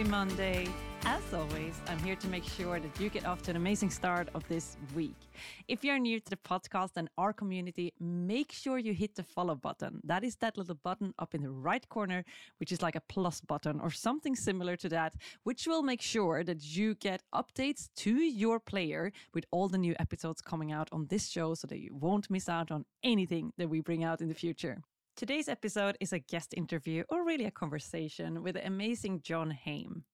Happy Monday. As always, I'm here to make sure that you get off to an amazing start of this week. If you're new to the podcast and our community, make sure you hit the follow button. That is that little button up in the right corner, which is like a plus button or something similar to that, which will make sure that you get updates to your player with all the new episodes coming out on this show so that you won't miss out on anything that we bring out in the future. Today's episode is a guest interview, or really a conversation, with the amazing John Haime.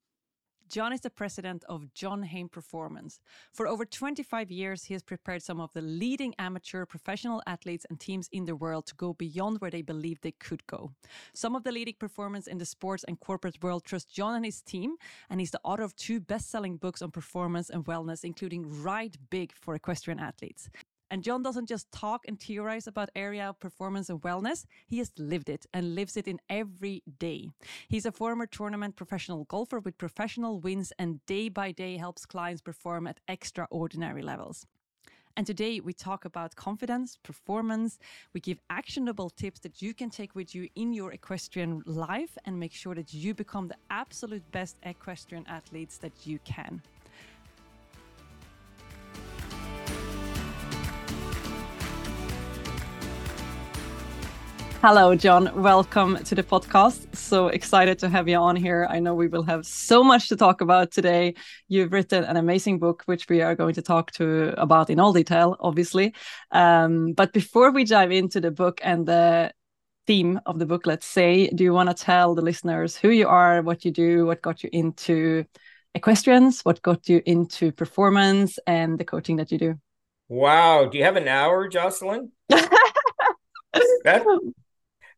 John is the president of John Haime Performance. For over 25 years, he has prepared some of the leading amateur professional athletes and teams in the world to go beyond where they believed they could go. Some of the leading performers in the sports and corporate world trust John and his team, and he's the author of two best selling books on performance and wellness, including Ride Big for equestrian athletes. And John doesn't just talk and theorize about area performance and wellness, he has lived it and lives it in every day. He's a former tournament professional golfer with professional wins and day by day helps clients perform at extraordinary levels. And today we talk about confidence, performance. We give actionable tips that you can take with you in your equestrian life and make sure that you become the absolute best equestrian athletes that you can. Hello, John. Welcome to the podcast. So excited to have you on here. I know we will have so much to talk about today. You've written an amazing book, which we are going to talk to about in all detail, obviously. Um, but before we dive into the book and the theme of the book, let's say, do you want to tell the listeners who you are, what you do, what got you into equestrians, what got you into performance, and the coaching that you do? Wow. Do you have an hour, Jocelin? that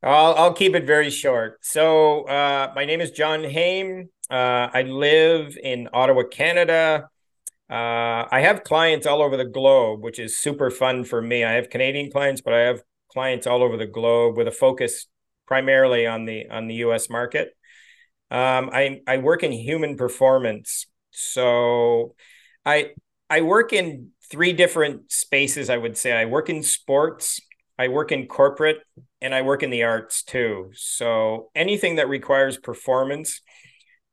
I'll, I'll keep it very short. So, uh, my name is John Haime. Uh, I live in Ottawa, Canada. Uh, I have clients all over the globe, which is super fun for me. I have Canadian clients, but I have clients all over the globe with a focus primarily on the on the U.S. market. Um, I I work in human performance, so I I work in three different spaces. I would say I work in sports, I work in corporate, and I work in the arts too. So anything that requires performance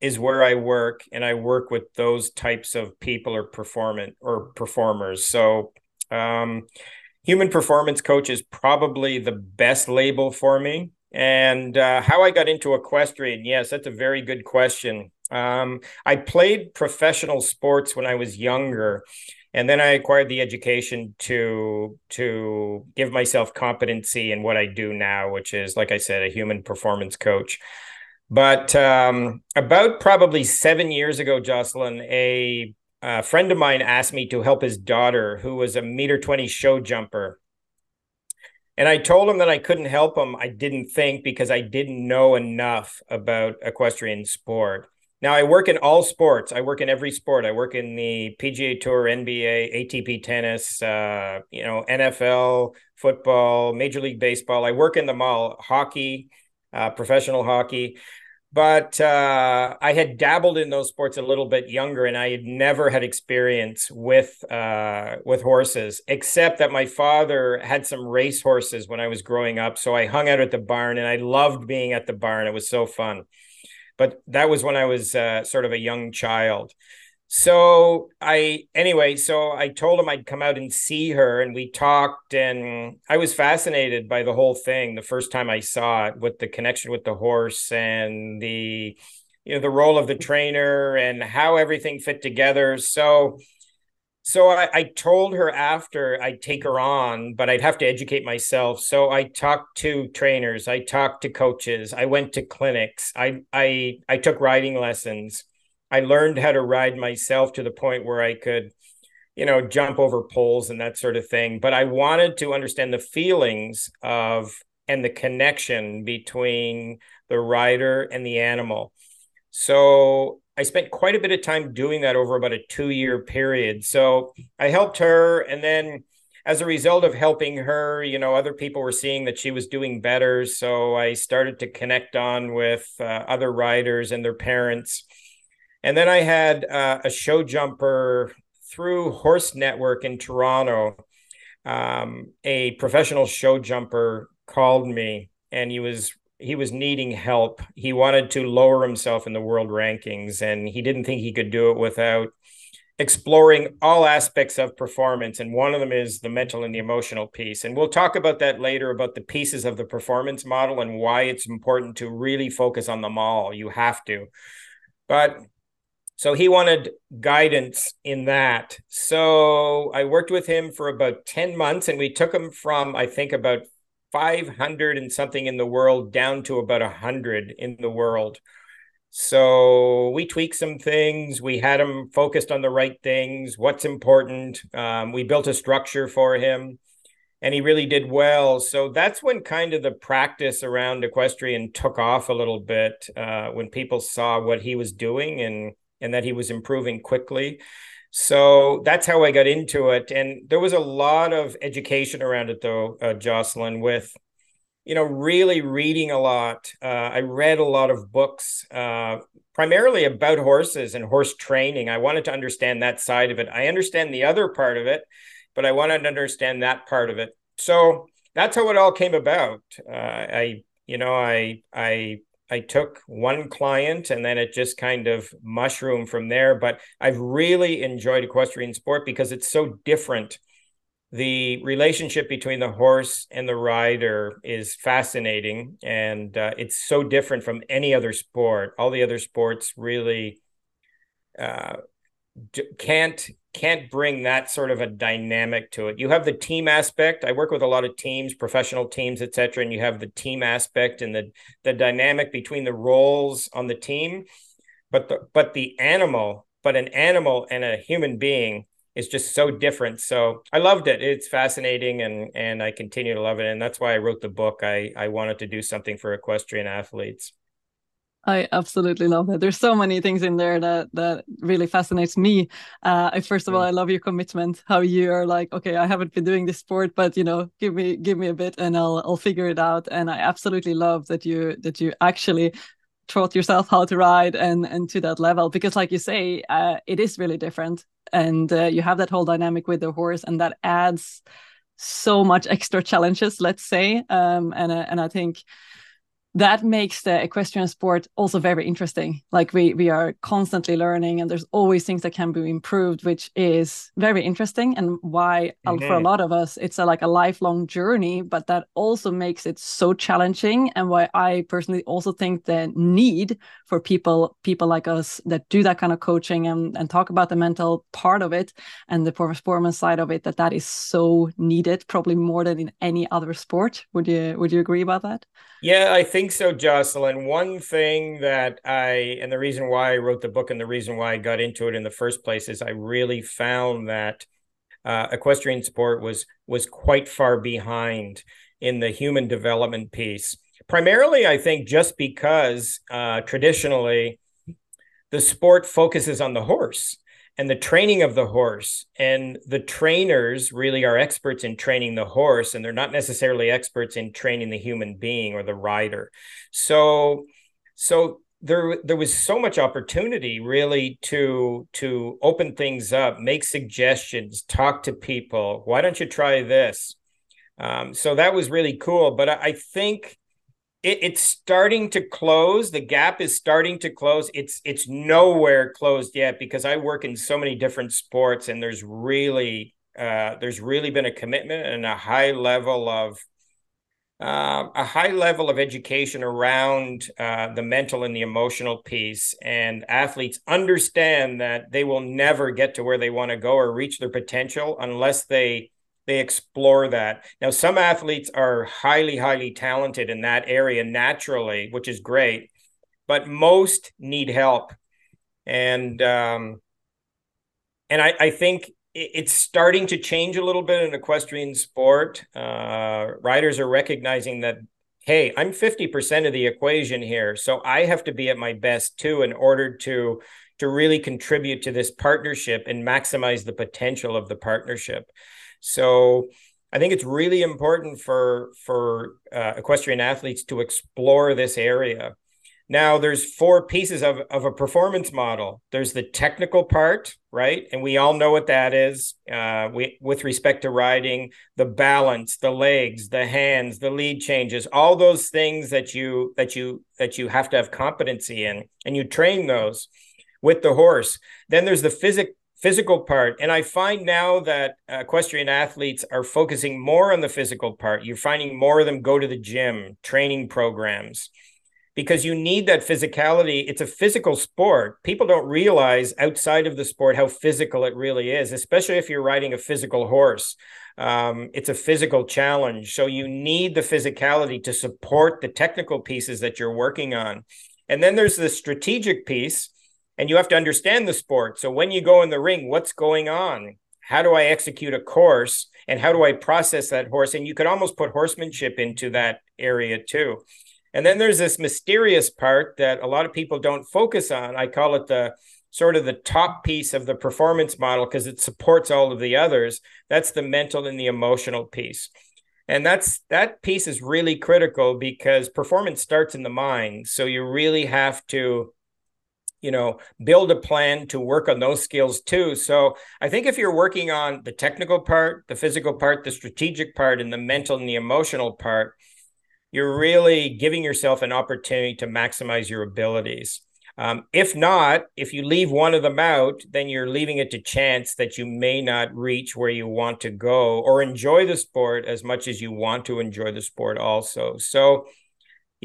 is where I work, and I work with those types of people or performant or performers. So um, human performance coach is probably the best label for me. And uh, how I got into equestrian, yes, that's a very good question. Um, I played professional sports when I was younger, and then I acquired the education to to give myself competency in what I do now, which is, like I said, a human performance coach. But um, about probably seven years ago, Jocelin, a, a friend of mine asked me to help his daughter, who was a meter twenty show jumper. And I told him that I couldn't help him. I didn't think because I didn't know enough about equestrian sport. Now I work in all sports. I work in every sport. I work in the PGA Tour, NBA, ATP tennis, uh, you know, NFL, football, Major League Baseball. I work in them all. Hockey, uh, professional hockey. But uh, I had dabbled in those sports a little bit younger, and I had never had experience with uh, with horses, except that my father had some race horses when I was growing up. So I hung out at the barn, and I loved being at the barn. It was so fun but that was when I was uh, sort of a young child. So I anyway, so I told him I'd come out and see her, and we talked, and I was fascinated by the whole thing the first time I saw it, with the connection with the horse and the you know the role of the trainer and how everything fit together. So so I, I, told her after I'd take her on, but I'd have to educate myself. So I talked to trainers, I talked to coaches, I went to clinics, I I I took riding lessons. I learned how to ride myself to the point where I could, you know, jump over poles and that sort of thing. But I wanted to understand the feelings of and the connection between the rider and the animal So I spent quite a bit of time doing that over about a two year period. So I helped her. And then as a result of helping her, you know, other people were seeing that she was doing better. So I started to connect on with uh, other riders and their parents. And then I had uh, a show jumper through Horse Network in Toronto. Um, a professional show jumper called me and he was he was needing help. He wanted to lower himself in the world rankings, and he didn't think he could do it without exploring all aspects of performance. And one of them is the mental and the emotional piece. And we'll talk about that later about the pieces of the performance model and why it's important to really focus on them all. You have to. But so he wanted guidance in that. So I worked with him for about 10 months and we took him from, I think, about 500 and something in the world down to about 100 in the world. So we tweaked some things. We had him focused on the right things, what's important. Um, we built a structure for him and he really did well. So that's when kind of the practice around equestrian took off a little bit uh, when people saw what he was doing and and that he was improving quickly. So that's how I got into it. And there was a lot of education around it, though, uh, Jocelin, with, you know, really reading a lot. Uh, I read a lot of books, uh, primarily about horses and horse training. I wanted to understand that side of it. I understand the other part of it, but I wanted to understand that part of it. So that's how it all came about. Uh, I, you know, I, I I took one client and then it just kind of mushroomed from there. But I've really enjoyed equestrian sport because it's so different. The relationship between the horse and the rider is fascinating, and uh, it's so different from any other sport. All the other sports really uh, can't can't bring that sort of a dynamic to it. You have the team aspect. I work with a lot of teams, professional teams, etc., and you have the team aspect and the the dynamic between the roles on the team. But the but the animal, but an animal and a human being is just so different. So I loved it. It's fascinating and and I continue to love it. And that's why I wrote the book. I I wanted to do something for equestrian athletes. I absolutely love that. There's so many things in there that that really fascinates me. Uh, first of all, I love your commitment. How you are like, okay, I haven't been doing this sport, but you know, give me give me a bit, and I'll I'll figure it out. And I absolutely love that you that you actually taught yourself how to ride and and to that level because, like you say, uh, it is really different, and uh, you have that whole dynamic with the horse, and that adds so much extra challenges. Let's say, um, and uh, and I think that makes the equestrian sport also very interesting. Like we we are constantly learning and there's always things that can be improved which is very interesting and why mm-hmm. for a lot of us it's a, like a lifelong journey but that also makes it so challenging and why i personally also think the need for people people like us that do that kind of coaching and, and talk about the mental part of it and the performance side of it that that is so needed probably more than in any other sport. Would you would you agree about that? Yeah, I think so, Jocelin. One thing that I, and the reason why I wrote the book and the reason why I got into it in the first place is I really found that uh, equestrian sport was was quite far behind in the human development piece. Primarily, I think just because uh, traditionally the sport focuses on the horse and the training of the horse. And the trainers really are experts in training the horse and they're not necessarily experts in training the human being or the rider. So so there there was so much opportunity really to to open things up make suggestions talk to people. Why don't you try this? Um, so that was really cool. But I, I think it, it's starting to close. The gap is starting to close. It's it's nowhere closed yet because I work in so many different sports, and there's really uh, there's really been a commitment and a high level of uh, a high level of education around uh, the mental and the emotional piece. And athletes understand that they will never get to where they want to go or reach their potential unless they they explore that. Now, some athletes are highly, highly talented in that area naturally, which is great, but most need help. And um, and I, I think it's starting to change a little bit in equestrian sport. Uh, riders are recognizing that hey, I'm 50% of the equation here. So I have to be at my best too in order to to really contribute to this partnership and maximize the potential of the partnership. So I think it's really important for for uh, equestrian athletes to explore this area. Now, there's four pieces of, of a performance model. There's the technical part, right? And we all know what that is. Uh, we, with respect to riding, the balance, the legs, the hands, the lead changes, all those things that you that you that you have to have competency in, and you train those with the horse. Then there's the physic physical part, and I find now that equestrian athletes are focusing more on the physical part. You're finding more of them go to the gym, training programs because you need that physicality. It's a physical sport. People don't realize outside of the sport how physical it really is, especially if you're riding a physical horse. Um, it's a physical challenge. So you need the physicality to support the technical pieces that you're working on. And then there's the strategic piece, and you have to understand the sport. So when you go in the ring, what's going on? How do I execute a course? And how do I process that horse? And you could almost put horsemanship into that area too. And then there's this mysterious part that a lot of people don't focus on. I call it the sort of the top piece of the performance model because it supports all of the others. That's the mental and the emotional piece. And that's that piece is really critical because performance starts in the mind. So you really have to you know build a plan to work on those skills too so i think if you're working on the technical part the physical part the strategic part and the mental and the emotional part you're really giving yourself an opportunity to maximize your abilities. Um, if not, if you leave one of them out, then you're leaving it to chance that you may not reach where you want to go or enjoy the sport as much as you want to enjoy the sport, also. So,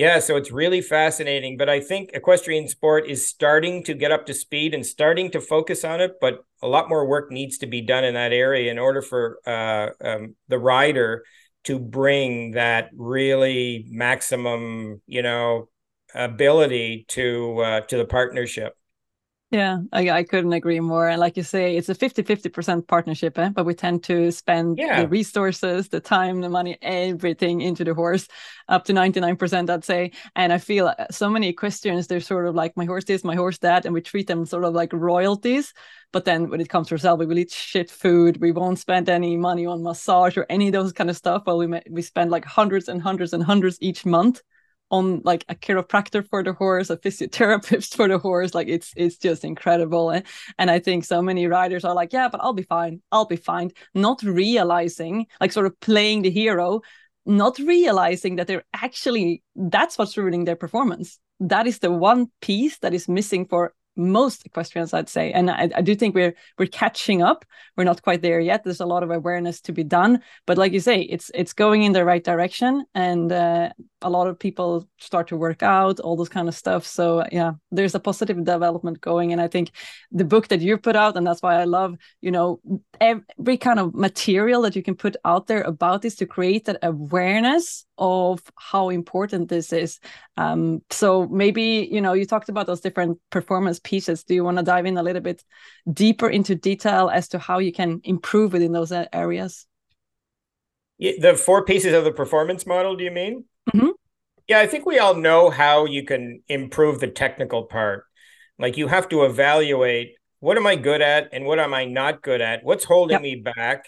yeah, so it's really fascinating. But I think equestrian sport is starting to get up to speed and starting to focus on it, but a lot more work needs to be done in that area in order for uh, um, the rider to bring that really maximum, you know, ability to uh, to the partnership. Yeah, I, I couldn't agree more. And like you say, it's a 50 50% partnership, eh? but we tend to spend yeah. the resources, the time, the money, everything into the horse, up to 99%, I'd say. And I feel uh, so many equestrians, they're sort of like, my horse this, my horse that, and we treat them sort of like royalties. But then when it comes to ourselves, we will eat shit food. We won't spend any money on massage or any of those kind of stuff. While we may, we spend like hundreds and hundreds and hundreds each month on like a chiropractor for the horse, a physiotherapist for the horse. Like it's it's just incredible. And, and I think so many riders are like, yeah, but I'll be fine. I'll be fine. Not realizing, like sort of playing the hero, not realizing that they're actually that's what's ruining their performance. That is the one piece that is missing for most equestrians i'd say and I, I, do think we're we're catching up we're not quite there yet there's a lot of awareness to be done but like you say it's it's going in the right direction and uh, a lot of people start to work out all those kind of stuff. So yeah there's a positive development going. And i think the book that you put out and that's why i love you know every kind of material that you can put out there about this to create that awareness of how important this is. Um, so maybe you know you talked about those different performance pieces. Do you want to dive in a little bit deeper into detail as to how you can improve within those areas? The four pieces of the performance model do you mean mm-hmm. yeah i think we all know how you can improve the technical part like you have to evaluate what am i good at and what am i not good at what's holding yep. me back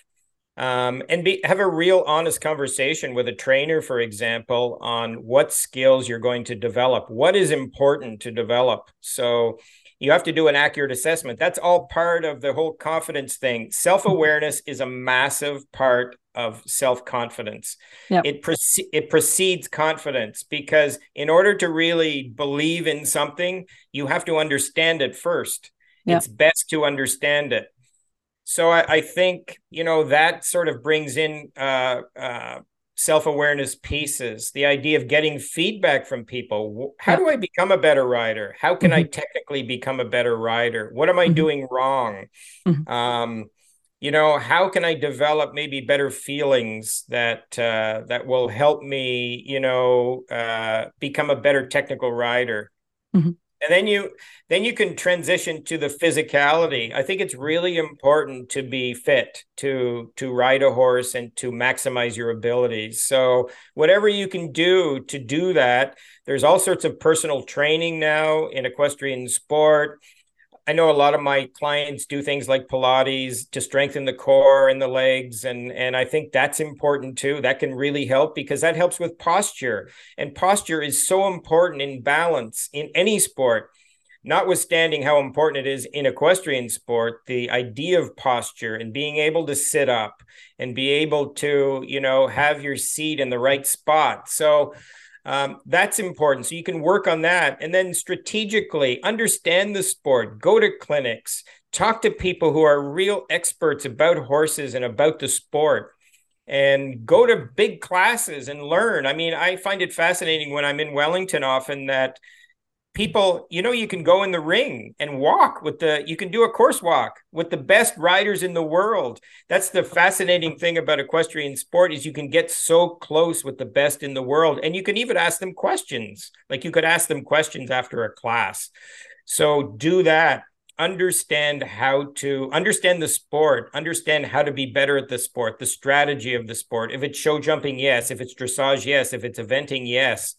um, and be, have a real honest conversation with a trainer, for example, on what skills you're going to develop, what is important to develop. So you have to do an accurate assessment. That's all part of the whole confidence thing. Self awareness is a massive part of self confidence. Yep. It prece- it precedes confidence because in order to really believe in something, you have to understand it first. Yep. It's best to understand it so I, I, think you know that sort of brings in uh, uh, self-awareness pieces the idea of getting feedback from people how do i become a better rider how can mm-hmm. i technically become a better rider what am i mm-hmm. doing wrong mm-hmm. um, you know how can i develop maybe better feelings that uh, that will help me you know uh, become a better technical rider? Mm-hmm. and then you then you can transition to the physicality. I think it's really important to be fit to to ride a horse and to maximize your abilities. So whatever you can do to do that there's all sorts of personal training now in equestrian sport I know a lot of my clients do things like Pilates to strengthen the core and the legs, and and I think that's important too. That can really help because that helps with posture, and posture is so important in balance in any sport. Notwithstanding how important it is in equestrian sport, the idea of posture and being able to sit up and be able to, you know, have your seat in the right spot. So um, that's important. So you can work on that. And then strategically understand the sport, go to clinics, talk to people who are real experts about horses and about the sport and go to big classes and learn. I mean, I find it fascinating when I'm in Wellington often that people you know you can go in the ring and walk with the you can do a course walk with the best riders in the world. That's the fascinating thing about equestrian sport is you can get so close with the best in the world. And you can even ask them questions. Like you could ask them questions after a class. So do that. Understand how to understand the sport. Understand how to be better at the sport the strategy of the sport. If it's show jumping yes. If it's dressage yes. If it's eventing yes.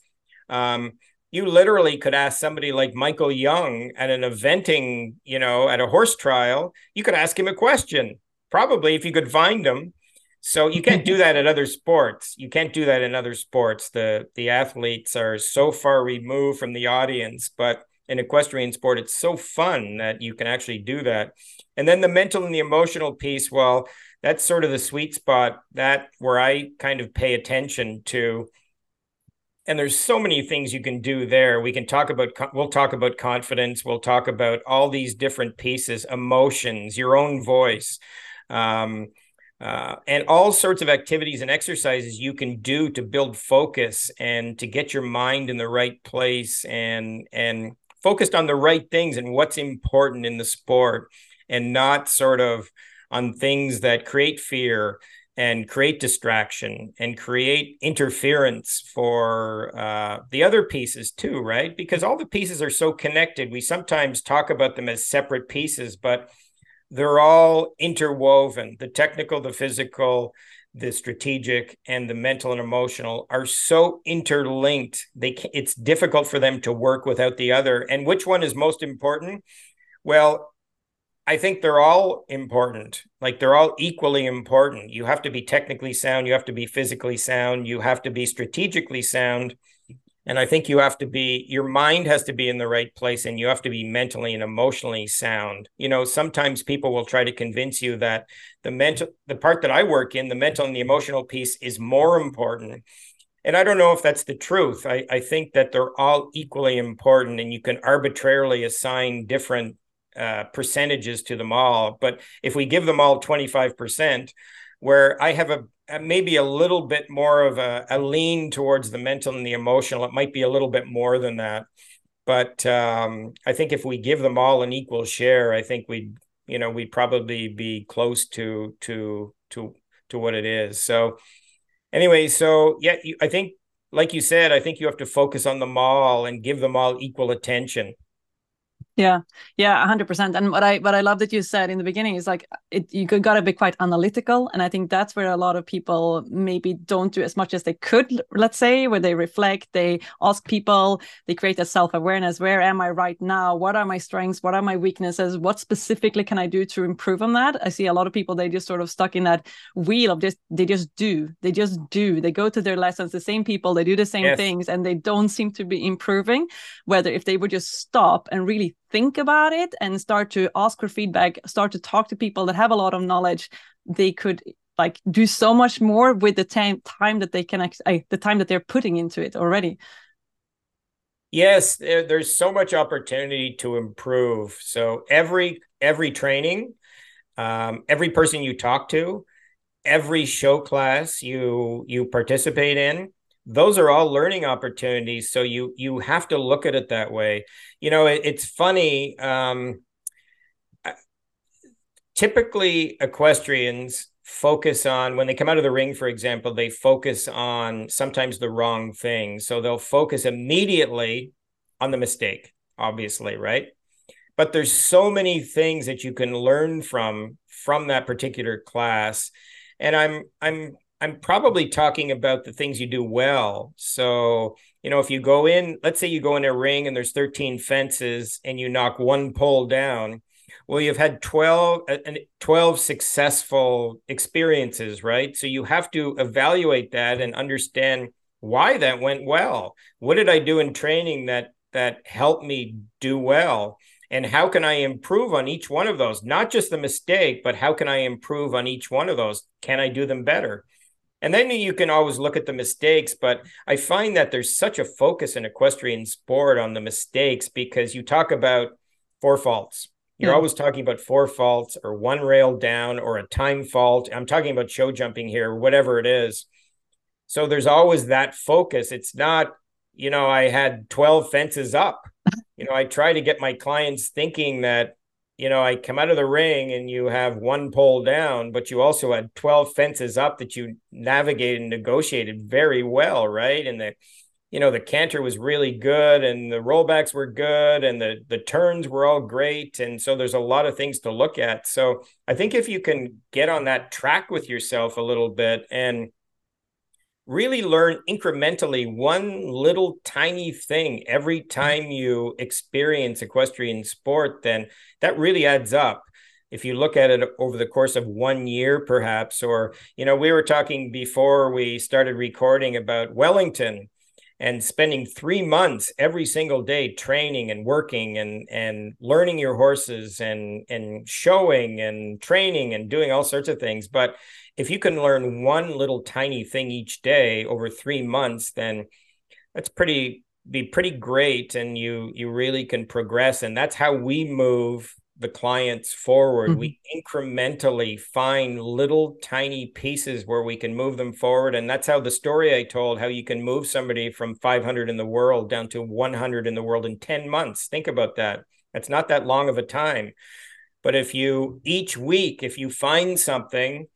Um, you literally could ask somebody like Michael Jung at an eventing, you know, at a horse trial, you could ask him a question, probably if you could find him. So you can't do that at other sports. You can't do that in other sports. The the athletes are so far removed from the audience, but in equestrian sport, it's so fun that you can actually do that. And then the mental and the emotional piece, well, that's sort of the sweet spot that where I kind of pay attention to and there's so many things you can do there. We can talk about we'll talk about confidence we'll talk about all these different pieces emotions your own voice um, uh, and all sorts of activities and exercises you can do to build focus and to get your mind in the right place and and focused on the right things and what's important in the sport and not sort of on things that create fear and create distraction and create interference for uh, the other pieces too, right? Because all the pieces are so connected. We sometimes talk about them as separate pieces, but they're all interwoven. The technical, the physical, the strategic, and the mental and emotional are so interlinked. They it's difficult for them to work without the other. And which one is most important? Well, I think they're all important. Like they're all equally important. You have to be technically sound, you have to be physically sound, you have to be strategically sound. And I think you have to be, your mind has to be in the right place and you have to be mentally and emotionally sound. You know, sometimes people will try to convince you that the mental, the part that I work in, the mental and the emotional piece is more important. And I don't know if that's the truth. I, I think that they're all equally important and you can arbitrarily assign different uh, percentages to them all. But if we give them all 25%, where I have a, a maybe a little bit more of a, a, lean towards the mental and the emotional, it might be a little bit more than that. But um, I think if we give them all an equal share, I think we'd, you know, we'd probably be close to to to to what it is. So anyway, so yeah, you, I think, like you said, I think you have to focus on them all and give them all equal attention. Yeah, yeah, hundred percent. And what I what I love that you said in the beginning is like it, you got to be quite analytical, and I think that's where a lot of people maybe don't do as much as they could. Let's say where they reflect, they ask people, they create a self awareness. Where am I right now? What are my strengths? What are my weaknesses? What specifically can I do to improve on that? I see a lot of people they just sort of stuck in that wheel of just they just do, they just do, they go to their lessons, the same people, they do the same yes. things, and they don't seem to be improving. Whether if they would just stop and really think about it and start to ask for feedback, start to talk to people that have a lot of knowledge, they could like do so much more with the time time that they can uh, the time that they're putting into it already. Yes, there, there's so much opportunity to improve. So every every training, um, every person you talk to, every show class you you participate in, those are all learning opportunities so you you have to look at it that way you know it, it's funny um typically equestrians focus on when they come out of the ring for example they focus on sometimes the wrong thing so they'll focus immediately on the mistake obviously, right? But there's so many things that you can learn from from that particular class. And I'm I'm I'm probably talking about the things you do well. So, you know, if you go in, let's say you go in a ring and there's 13 fences and you knock one pole down, well, you've had 12, uh, 12 successful experiences, right? So you have to evaluate that and understand why that went well. What did I do in training that that helped me do well? And how can I improve on each one of those? Not just the mistake, but how can I improve on each one of those? Can I do them better? And then you can always look at the mistakes, but I find that there's such a focus in equestrian sport on the mistakes because you talk about four faults. You're yeah. always talking about four faults or one rail down or a time fault. I'm talking about show jumping here, whatever it is. So there's always that focus. It's not, you know, I had 12 fences up. you know, I try to get my clients thinking that you know, I come out of the ring and you have one pole down, but you also had 12 fences up that you navigated and negotiated very well, right? And the, you know, the canter was really good and the rollbacks were good and the the turns were all great. And so there's a lot of things to look at. So I think if you can get on that track with yourself a little bit and really learn incrementally one little tiny thing every time you experience equestrian sport, then that really adds up. If you look at it over the course of one year, perhaps, or, you know, we were talking before we started recording about Wellington and spending three months every single day training and working and and learning your horses and and showing and training and doing all sorts of things. But if you can learn one little tiny thing each day over three months, then that's pretty be pretty great and you you really can progress. And that's how we move the clients forward mm-hmm. we incrementally find little tiny pieces where we can move them forward and that's how the story i told how you can move somebody from 500 in the world down to 100 in the world in 10 months think about that that's not that long of a time but if you each week if you find something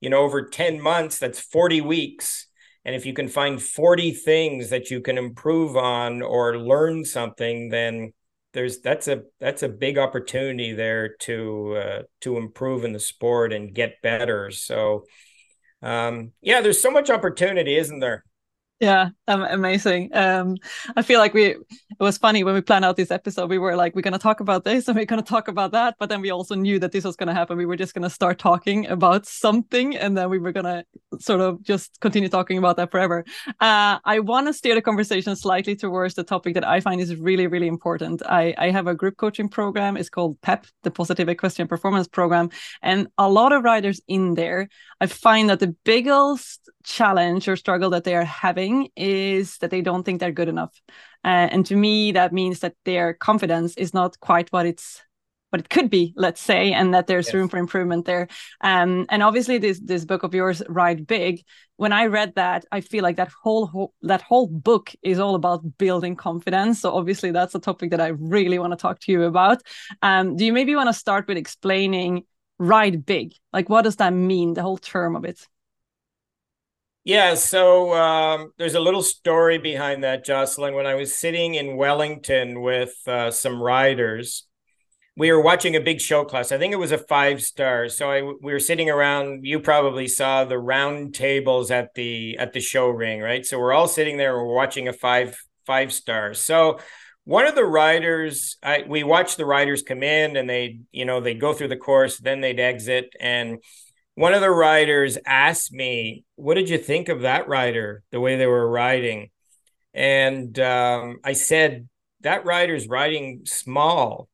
you know, over 10 months, that's 40 weeks. And if you can find 40 things that you can improve on or learn something, then there's that's a that's a big opportunity there to uh, to improve in the sport and get better. So um yeah, there's so much opportunity, isn't there? Yeah, amazing. Um, I feel like we it was funny when we planned out this episode. We were like, we're gonna talk about this and we're gonna talk about that, but then we also knew that this was gonna happen. We were just gonna start talking about something, and then we were gonna sort of just continue talking about that forever. Uh, I want to steer the conversation slightly towards the topic that I find is really, really important. I I have a group coaching program. It's called PEP, the Positive Equestrian Performance Program, and a lot of riders in there. I find that the biggest challenge or struggle that they are having is that they don't think they're good enough. Uh, and to me, that means that their confidence is not quite what it's what it could be, let's say, and that there's yes. room for improvement there. Um, and obviously, this this book of yours, Ride Big. When I read that, I feel like that whole, whole that whole book is all about building confidence. So obviously, that's a topic that I really want to talk to you about. Um, do you maybe want to start with explaining Ride Big? Like, what does that mean? The whole term of it. Yeah, so um, there's a little story behind that, Jocelin. When I was sitting in Wellington with uh, some riders, we were watching a big show class. I think it was a five star. So I, we were sitting around. You probably saw the round tables at the at the show ring, right? So we're all sitting there. We're watching a five five star. So one of the riders, I, we watched the riders come in, and they, you know, they go through the course, then they'd exit, and one of the riders asked me, "What did you think of that rider? The way they were riding?" And um, I said, "That rider's riding small.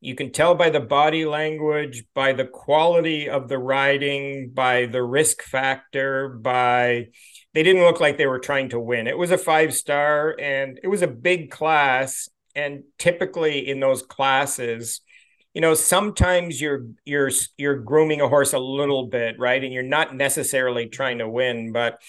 You can tell by the body language, by the quality of the riding, by the risk factor, by." They didn't look like they were trying to win. It was a five star, and it was a big class. And typically in those classes, you know sometimes you're you're you're grooming a horse a little bit right? And you're not necessarily trying to win but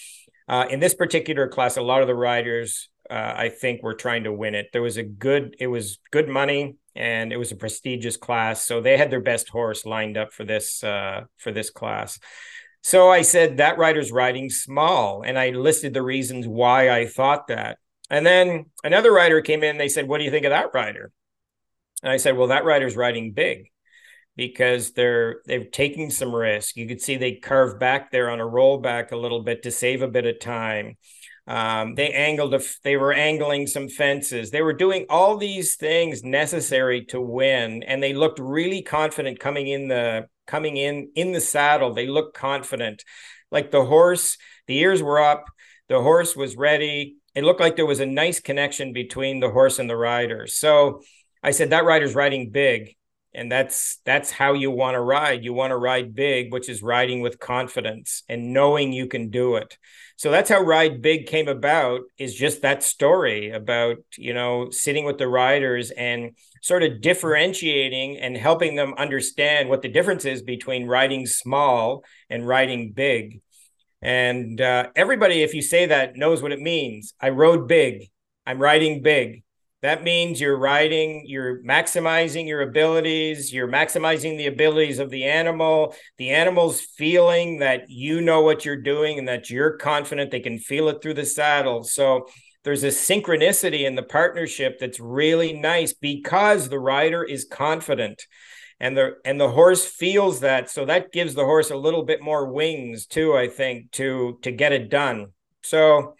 uh, in this particular class a lot of the riders uh, i think were trying to win it. There was a good it was good money and it was a prestigious class. So they had their best horse lined up for this uh, for this class. So i said that rider's riding small. And i listed the reasons why i thought that. And then another rider came in they said what do you think of that rider And I said, well, that rider's riding big because they're they're taking some risk. You could see they carved back there on a rollback a little bit to save a bit of time. Um, they angled a, they were angling some fences. They were doing all these things necessary to win, and they looked really confident coming in the coming in in the saddle. They looked confident, like the horse. The ears were up. The horse was ready. It looked like there was a nice connection between the horse and the rider. So I said that rider's riding big. And that's that's how you want to ride. You want to ride big which is riding with confidence and knowing you can do it. So that's how ride big came about is just that story about you know sitting with the riders and sort of differentiating and helping them understand what the difference is between riding small and riding big. And uh, everybody if you say that knows what it means. I rode big. I'm riding big that means you're riding, you're maximizing your abilities, you're maximizing the abilities of the animal. The animal's feeling that you know what you're doing and that you're confident they can feel it through the saddle. So there's a synchronicity in the partnership that's really nice because the rider is confident and the and the horse feels that so that gives the horse a little bit more wings too i think to to get it done so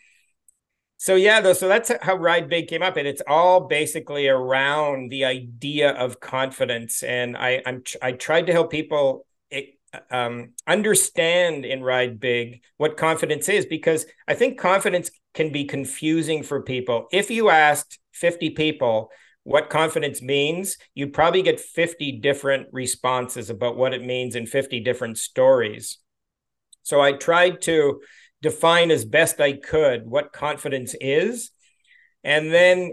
so yeah, though, so that's how Ride Big came up, and it's all basically around the idea of confidence. And I, I'm I tried to help people eh, um, understand in Ride Big what confidence is, because I think confidence can be confusing for people. If you asked 50 people what confidence means, you'd probably get 50 different responses about what it means in 50 different stories. So I tried to define as best I could what confidence is, and then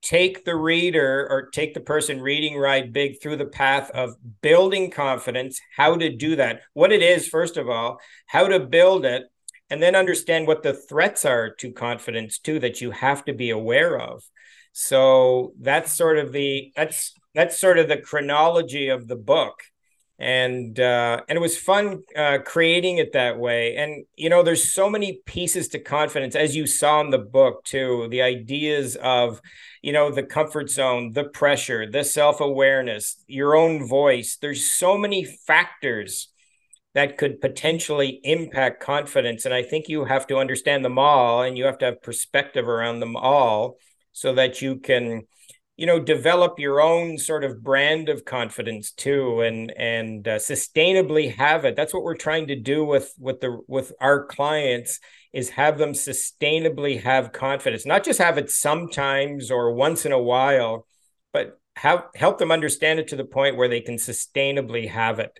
take the reader or take the person reading Ride Big through the path of building confidence, how to do that, what it is, first of all, how to build it, and then understand what the threats are to confidence too that you have to be aware of. So that's sort of the that's that's sort of the chronology of the book and uh, and it was fun uh, creating it that way. And you know, there's so many pieces to confidence, as you saw in the book too. The ideas of you know the comfort zone, the pressure, the self awareness, your own voice. There's so many factors that could potentially impact confidence, and I think you have to understand them all, and you have to have perspective around them all, so that you can you know develop your own sort of brand of confidence too and and uh, sustainably have it. That's what we're trying to do with with the with our clients is have them sustainably have confidence not just have it sometimes or once in a while but have help them understand it to the point where they can sustainably have it.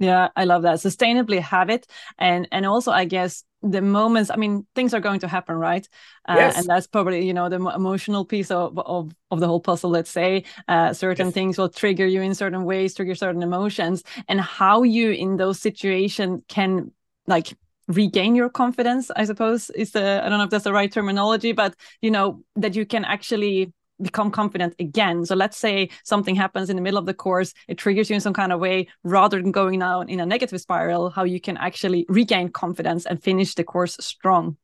Yeah i love that. Sustainably have it. And and also i guess the moments i mean things are going to happen right uh, yes. and that's probably you know the emotional piece of, of, of the whole puzzle let's say uh, certain yes. things will trigger you in certain ways trigger certain emotions and how you in those situations can like regain your confidence i suppose is the i don't know if that's the right terminology but you know that you can actually become confident again. So let's say something happens in the middle of the course, it triggers you in some kind of way, rather than going down in a negative spiral, how you can actually regain confidence and finish the course strong.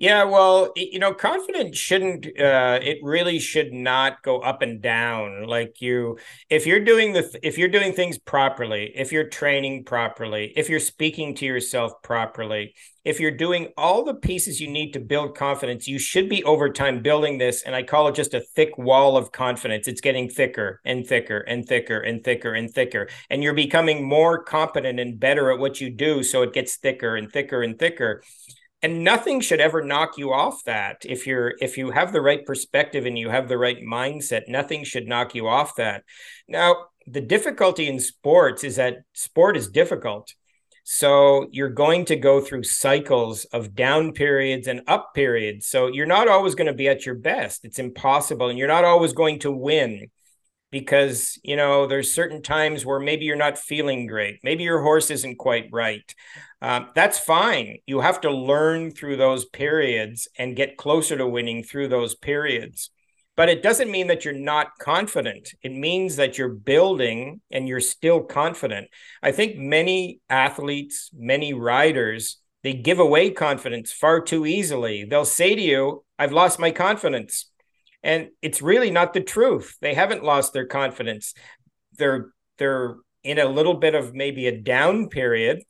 Yeah, well, you know, confidence shouldn't, uh, it really should not go up and down. Like you, if you're doing the, if you're doing things properly, if you're training properly, if you're speaking to yourself properly, if you're doing all the pieces you need to build confidence, you should be over time building this. And I call it just a thick wall of confidence. It's getting thicker and thicker and thicker and thicker and thicker. And you're becoming more competent and better at what you do. So it gets thicker and thicker and thicker and nothing should ever knock you off that. If you're if you have the right perspective and you have the right mindset nothing should knock you off that. Now the difficulty in sports is that sport is difficult. So you're going to go through cycles of down periods and up periods. So you're not always going to be at your best. It's impossible and you're not always going to win because you know there's certain times where maybe you're not feeling great. Maybe your horse isn't quite right. Um, that's fine. You have to learn through those periods and get closer to winning through those periods. But it doesn't mean that you're not confident. It means that you're building and you're still confident. I think many athletes many riders they give away confidence far too easily. They'll say to you i've lost my confidence And it's really not the truth. They haven't lost their confidence. They're they're in a little bit of maybe a down period.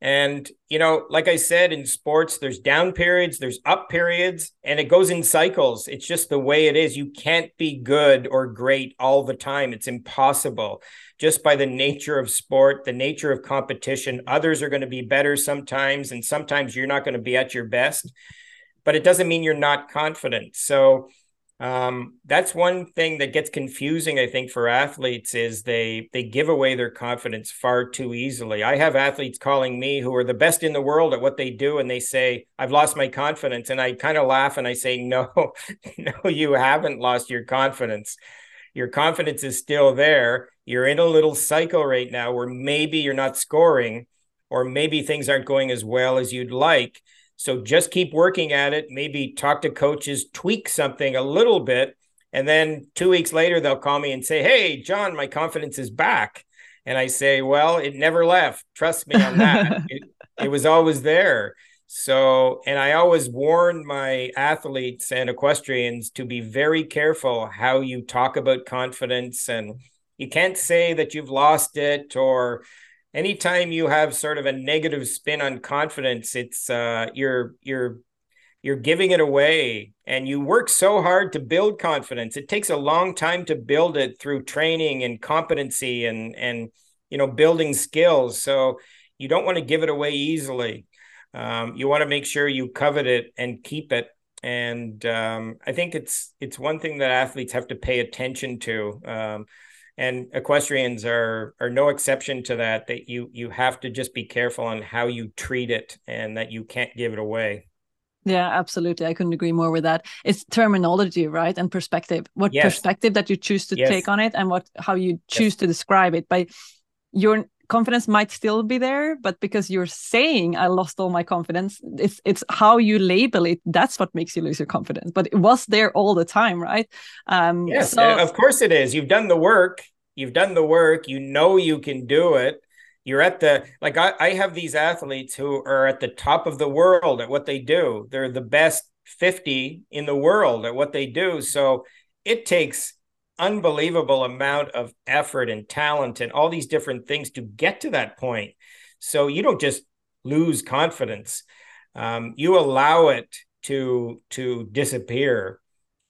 And, you know, like I said, in sports, there's down periods, there's up periods, and it goes in cycles. It's just the way it is. You can't be good or great all the time. It's impossible. Just by the nature of sport, the nature of competition, others are going to be better sometimes, and sometimes you're not going to be at your best. But it doesn't mean you're not confident. So, um, that's one thing that gets confusing, I think, for athletes is they they give away their confidence far too easily. I have athletes calling me who are the best in the world at what they do, and they say, "I've lost my confidence," and I kind of laugh and I say, "No, no, you haven't lost your confidence. Your confidence is still there. You're in a little cycle right now where maybe you're not scoring, or maybe things aren't going as well as you'd like." So just keep working at it. Maybe talk to coaches, tweak something a little bit. And then two weeks later, they'll call me and say, Hey, John, my confidence is back. And I say, Well, it never left. Trust me on that. it, it was always there. So, and I always warn my athletes and equestrians to be very careful how you talk about confidence. And you can't say that you've lost it or anytime you have sort of a negative spin on confidence, it's uh, you're you're you're giving it away and you work so hard to build confidence. It takes a long time to build it through training and competency and and you know building skills. So you don't want to give it away easily. Um, you want to make sure you covet it and keep it. And um, i think it's it's one thing that athletes have to pay attention to. Um, and equestrians are are no exception to that that you you have to just be careful on how you treat it and that you can't give it away yeah absolutely i couldn't agree more with that it's terminology right and perspective what yes. perspective that you choose to yes. take on it and what how you choose yes. to describe it by your confidence might still be there but because you're saying i lost all my confidence it's it's how you label it that's what makes you lose your confidence. But it was there all the time right? Um yes so... of course it is. You've done the work. You've done the work. You know you can do it. You're at the like I, I have these athletes who are at the top of the world at what they do. They're the best 50 in the world at what they do. So it takes unbelievable amount of effort and talent and all these different things to get to that point. So you don't just lose confidence. Um, you allow it to to disappear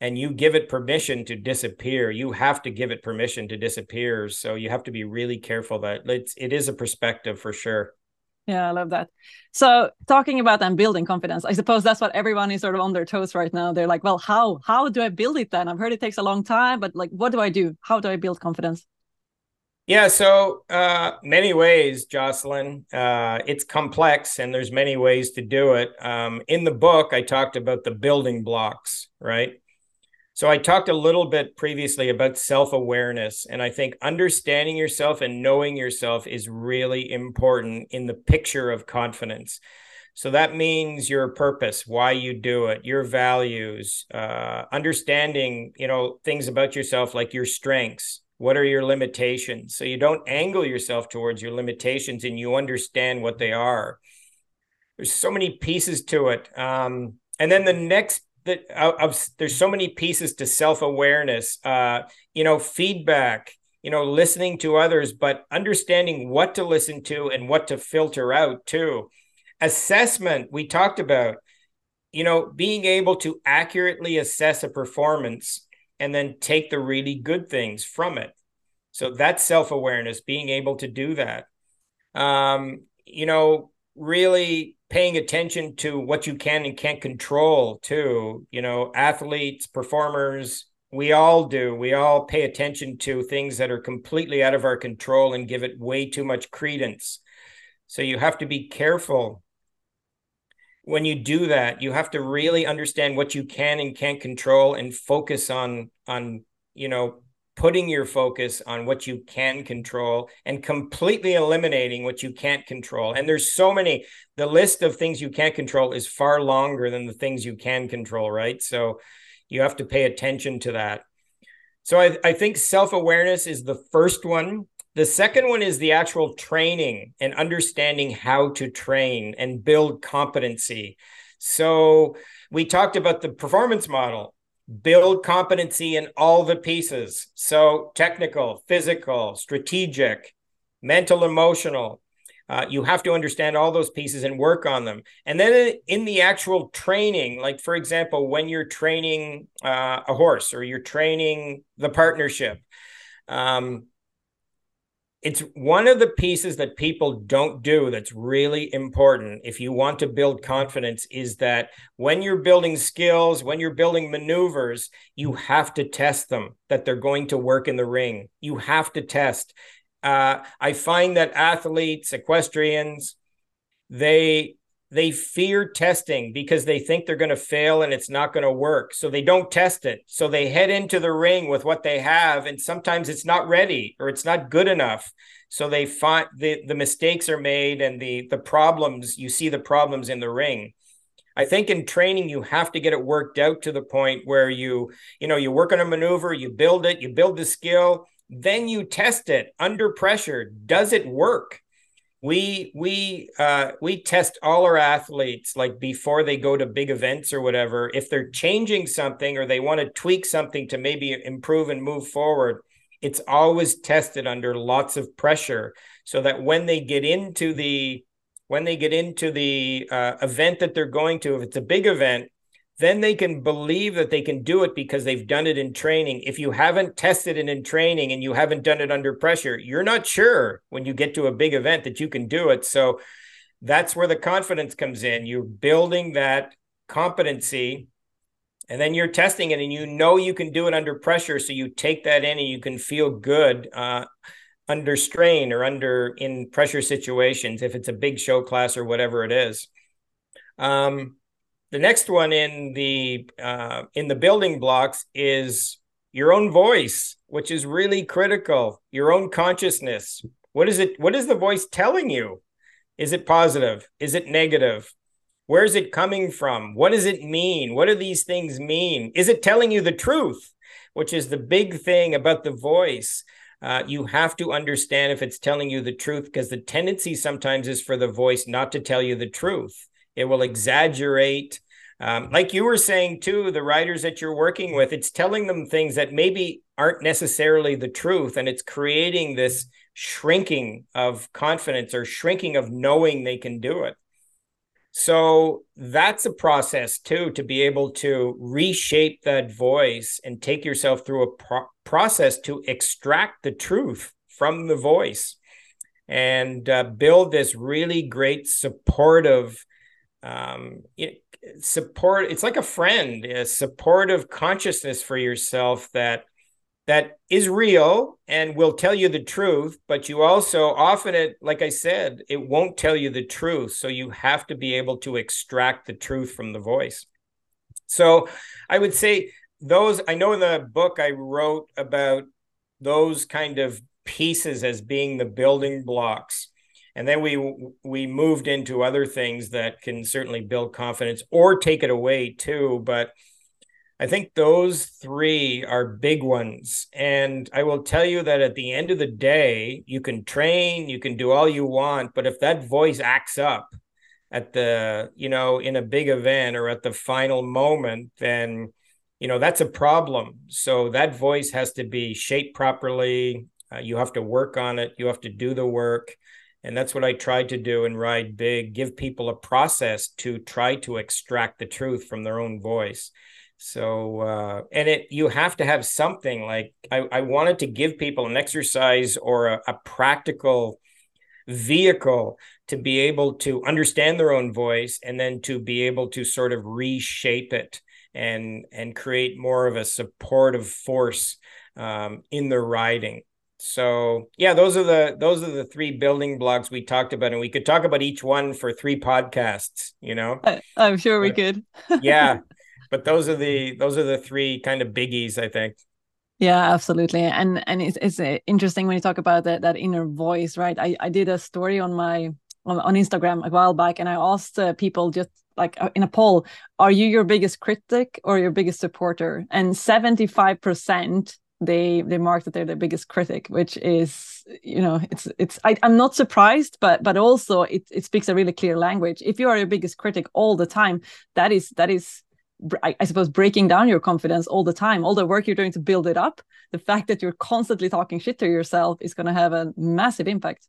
and you give it permission to disappear you have to give it permission to disappear so you have to be really careful that it's it is a perspective for sure yeah, I love that. So talking about and building confidence, I suppose that's what everyone is sort of on their toes right now. They're like, well, how how do I build it then? I've heard it takes a long time, but like what do I do? How do I build confidence? Yeah, so uh, many ways, Jocelin. Uh, it's complex, and there's many ways to do it. Um, in the book, I talked about the building blocks, right? So I talked a little bit previously about self-awareness and I think understanding yourself and knowing yourself is really important in the picture of confidence. So that means your purpose, why you do it, your values, uh, understanding, you know, things about yourself like your strengths, what are your limitations? So you don't angle yourself towards your limitations and you understand what they are. There's so many pieces to it. Um, and then the next that there's so many pieces to self-awareness uh you know feedback you know listening to others but understanding what to listen to and what to filter out too. Assessment we talked about you know being able to accurately assess a performance and then take the really good things from it. So that's self-awareness being able to do that. Um you know really paying attention to what you can and can't control too you know athletes performers we all do. We all pay attention to things that are completely out of our control and give it way too much credence. So you have to be careful. When you do that you have to really understand what you can and can't control and focus on on you know putting your focus on what you can control and completely eliminating what you can't control. And there's so many, the list of things you can't control is far longer than the things you can control, right? So you have to pay attention to that. So I, I think self awareness is the first one. The second one is the actual training and understanding how to train and build competency. So we talked about the performance model build competency in all the pieces. So technical, physical, strategic, mental, emotional. Uh, you have to understand all those pieces and work on them. And then in the actual training, like for example, when you're training uh, a horse or you're training the partnership, um, it's one of the pieces that people don't do that's really important if you want to build confidence is that when you're building skills when you're building maneuvers you have to test them that they're going to work in the ring. You have to test. Uh, i find that athletes equestrians they they fear testing because they think they're going to fail and it's not going to work. So they don't test it. So they head into the ring with what they have, and sometimes it's not ready or it's not good enough. So they find the, the mistakes are made and the the problems, you see the problems in the ring. I think in training you have to get it worked out to the point where you, you know, you work on a maneuver, you build it, you build the skill, then you test it under pressure. Does it work? We we uh, we test all our athletes like before they go to big events or whatever. If they're changing something or they want to tweak something to maybe improve and move forward it's always tested under lots of pressure so that when they get into the when they get into the uh, event that they're going to if it's a big event then they can believe that they can do it because they've done it in training. If you haven't tested it in training and you haven't done it under pressure, you're not sure when you get to a big event that you can do it. So that's where the confidence comes in. You're building that competency and then you're testing it and you know you can do it under pressure. So you take that in and you can feel good. Uh, under strain or under in pressure situations if it's a big show class or whatever it is um, the next one in the uh, in the building blocks is your own voice, which is really critical. Your own consciousness. What is it? What is the voice telling you? Is it positive? Is it negative? Where is it coming from? What does it mean? What do these things mean? Is it telling you the truth? Which is the big thing about the voice. Uh, you have to understand if it's telling you the truth because the tendency sometimes is for the voice not to tell you the truth. It will exaggerate um, like you were saying too, the writers that you're working with, it's telling them things that maybe aren't necessarily the truth, and it's creating this shrinking of confidence or shrinking of knowing they can do it. So that's a process too to be able to reshape that voice and take yourself through a pro- process to extract the truth from the voice and uh, build this really great supportive um, it, support it's like a friend a supportive consciousness for yourself that that is real and will tell you the truth but you also often it like i said it won't tell you the truth. So you have to be able to extract the truth from the voice. So i would say those i know in the book i wrote about those kind of pieces as being the building blocks and then we we moved into other things that can certainly build confidence or take it away too but i think those three are big ones. And i will tell you that at the end of the day you can train you can do all you want but if that voice acts up at the you know in a big event or at the final moment then you know that's a problem. So that voice has to be shaped properly. Uh, you have to work on it. You have to do the work and that's what I tried to do in Ride Big give people a process to try to extract the truth from their own voice. So, uh, and it, you have to have something like I, I wanted to give people an exercise or a, a practical vehicle to be able to understand their own voice and then to be able to sort of reshape it and and create more of a supportive force um, in their riding so yeah those are the those are the three building blocks we talked about and we could talk about each one for three podcasts you know? I, am sure we could. yeah but those are the those are the three kind of biggies i think. Yeah absolutely and and it's, it's uh, interesting when you talk about that that inner voice right? I i did a story on my on, on instagram a while back and i asked uh, people just like uh, in a poll are you your biggest critic or your biggest supporter? And 75% they they mark that they're the biggest critic which is you know it's it's I, am not surprised but but also it, it speaks a really clear language. If you are your biggest critic all the time that is that is I, suppose breaking down your confidence all the time. All the work you're doing to build it up the fact that you're constantly talking shit to yourself is going to have a massive impact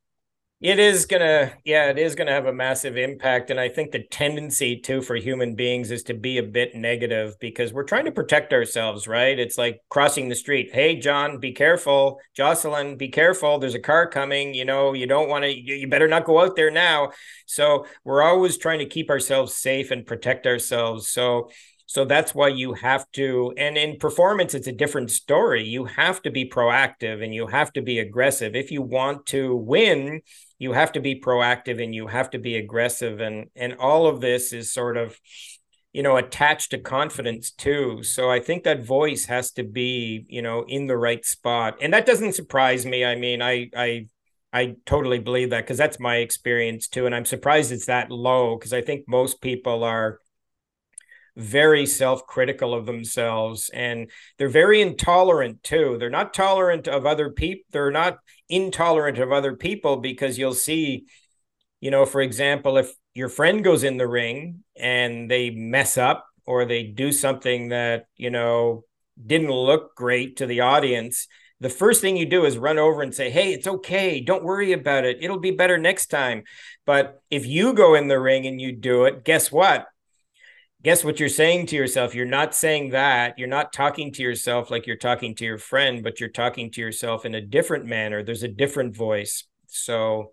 it is gonna, yeah, it is gonna have a massive impact. And I think the tendency too for human beings is to be a bit negative because we're trying to protect ourselves, right? It's like crossing the street. Hey, John, be careful. Jocelin, be careful. There's a car coming. You know, you don't want to, you better not go out there now. So we're always trying to keep ourselves safe and protect ourselves. So so that's why you have to, and in performance, it's a different story. You have to be proactive and you have to be aggressive. If you want to win, you have to be proactive and you have to be aggressive. And and all of this is sort of, you know, attached to confidence too. So I think that voice has to be, you know, in the right spot. And that doesn't surprise me. I mean, I I I totally believe that because that's my experience too. And I'm surprised it's that low because I think most people are very self-critical of themselves and they're very intolerant too they're not tolerant of other people they're not intolerant of other people because you'll see you know for example if your friend goes in the ring and they mess up or they do something that you know didn't look great to the audience the first thing you do is run over and say, Hey, it's okay. Don't worry about it. It'll be better next time. But if you go in the ring and you do it, guess what? Guess what you're saying to yourself? You're not saying that. You're not talking to yourself like you're talking to your friend but you're talking to yourself in a different manner. There's a different voice. So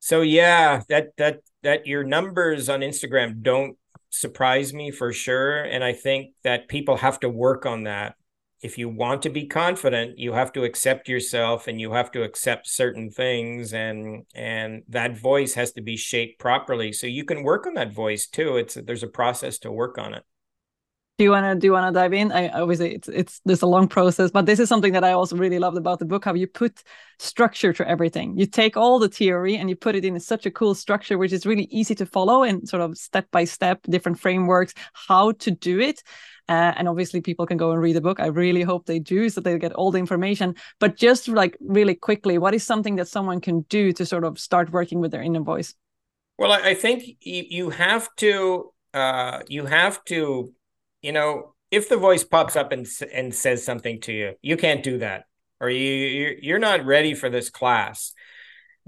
so yeah that that that your numbers on instagram don't surprise me for sure. And i think that people have to work on that if you want to be confident you have to accept yourself and you have to accept certain things and and that voice has to be shaped properly. So you can work on that voice too. It's there's a process to work on it. Do you want to do you want to dive in? I obviously it's it's there's a long process but this is something that i also really loved about the book how you put structure to everything. You take all the theory and you put it in such a cool structure which is really easy to follow and sort of step by step different frameworks how to do it uh, and obviously, people can go and read the book. I really hope they do so they get all the information. But just like really quickly, what is something that someone can do to sort of start working with their inner voice? Well, I think you have to, uh, you have to, you know, if the voice pops up and and says something to you, you can't do that, or you you're not ready for this class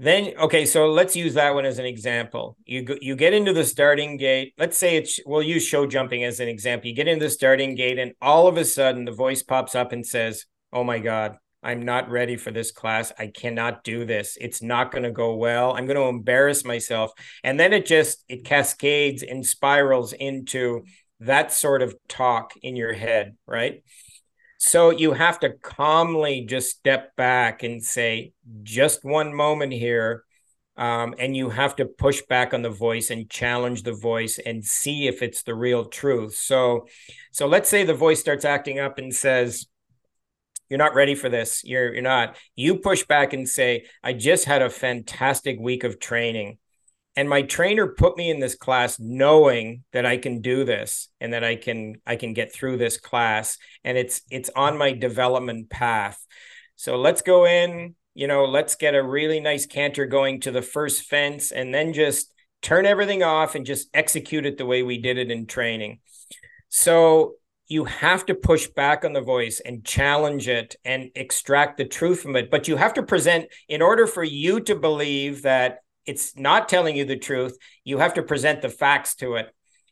then okay, so let's use that one as an example. You go, you get into the starting gate. Let's say it's we'll use show jumping as an example. You get into the starting gate, and all of a sudden the voice pops up and says, "Oh my God, I'm not ready for this class. I cannot do this. It's not going to go well. I'm going to embarrass myself." And then it just it cascades and spirals into that sort of talk in your head, right? So you have to calmly just step back and say, just one moment here. Um, and you have to push back on the voice and challenge the voice and see if it's the real truth. So, so let's say the voice starts acting up and says, "You're not ready for this. You're you're not." You push back and say, "I just had a fantastic week of training and my trainer put me in this class knowing that I can do this and that I can I can get through this class and it's it's on my development path. So let's go in, you know, let's get a really nice canter going to the first fence and then just turn everything off and just execute it the way we did it in training. So you have to push back on the voice and challenge it and extract the truth from it but you have to present in order for you to believe that it's not telling you the truth. You have to present the facts to it.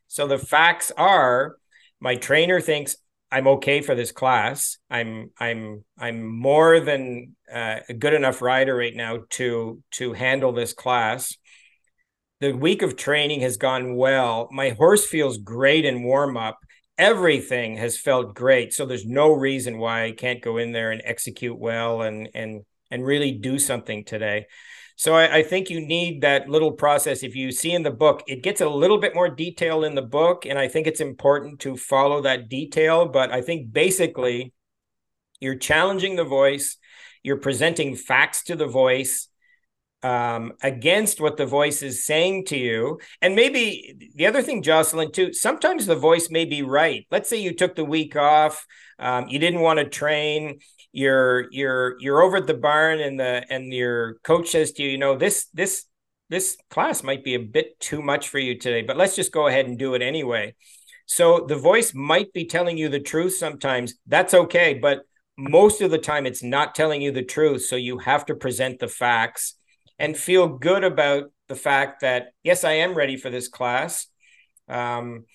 So the facts are my trainer thinks I'm okay for this class. I'm I'm I'm more than uh, a good enough rider right now to to handle this class. The week of training has gone well. My horse feels great in warm up. Everything has felt great. So there's no reason why I can't go in there and execute well and and and really do something today. So I, I, think you need that little process. If you see in the book, it gets a little bit more detail in the book, and I think it's important to follow that detail. But I think basically, you're challenging the voice, you're presenting facts to the voice um, against what the voice is saying to you. And maybe the other thing, Jocelin, too, sometimes the voice may be right. Let's say you took the week off, um, you didn't want to train, you're you're you're over at the barn and the and your coach says to you you know this this this class might be a bit too much for you today but let's just go ahead and do it anyway So the voice might be telling you the truth sometimes. That's okay. But most of the time, it's not telling you the truth. So you have to present the facts and feel good about the fact that, yes, I am ready for this class. Um,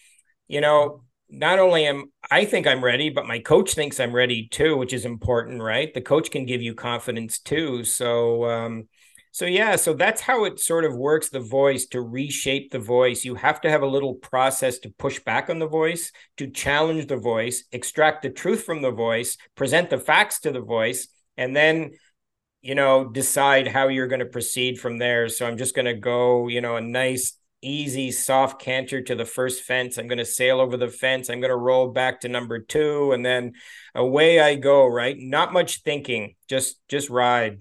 you know, not only am I think I'm ready, but my coach thinks I'm ready too, which is important, right? The coach can give you confidence too. So, um, so yeah, so that's how it sort of works the voice to reshape the voice. You have to have a little process to push back on the voice, to challenge the voice, extract the truth from the voice, present the facts to the voice, and then you know decide how you're going to proceed from there. So I'm just going to go, you know, a nice easy soft canter to the first fence. I'm going to sail over the fence. I'm going to roll back to number 2 and then away I go, right? Not much thinking, just just ride.